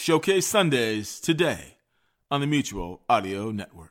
Showcase Sundays today on the Mutual Audio Network.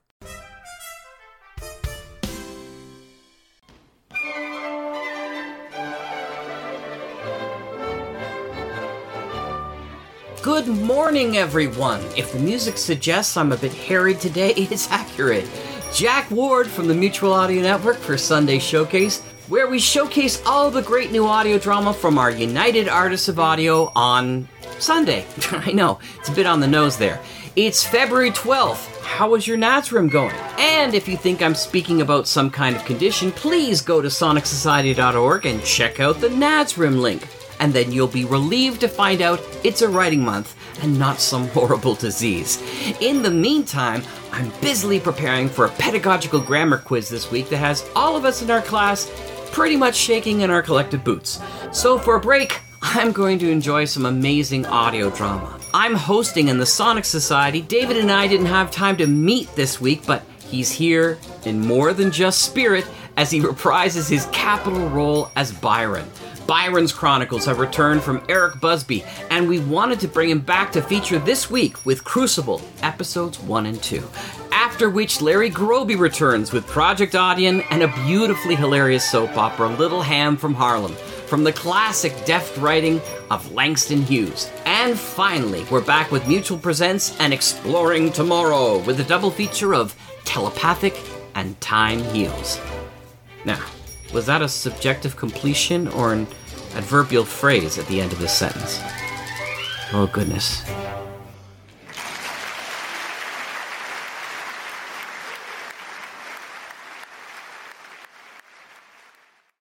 Good morning, everyone. If the music suggests I'm a bit harried today, it's accurate. Jack Ward from the Mutual Audio Network for Sunday Showcase, where we showcase all the great new audio drama from our United Artists of Audio on Sunday. I know, it's a bit on the nose there. It's February 12th. How is your NADSRIM going? And if you think I'm speaking about some kind of condition, please go to sonicsociety.org and check out the NADSRIM link. And then you'll be relieved to find out it's a writing month and not some horrible disease. In the meantime, I'm busily preparing for a pedagogical grammar quiz this week that has all of us in our class pretty much shaking in our collective boots. So for a break, I'm going to enjoy some amazing audio drama. I'm hosting in the Sonic Society. David and I didn't have time to meet this week, but he's here in more than just spirit as he reprises his capital role as Byron. Byron's Chronicles have returned from Eric Busby, and we wanted to bring him back to feature this week with Crucible, episodes 1 and 2. After which, Larry Groebe returns with Project Audion and a beautifully hilarious soap opera, Little Ham from Harlem, from the classic deft writing of Langston Hughes. And finally, we're back with Mutual Presents and Exploring Tomorrow with a double feature of Telepathic and Time Heals. Now, was that a subjective completion or an adverbial phrase at the end of this sentence? Oh, goodness.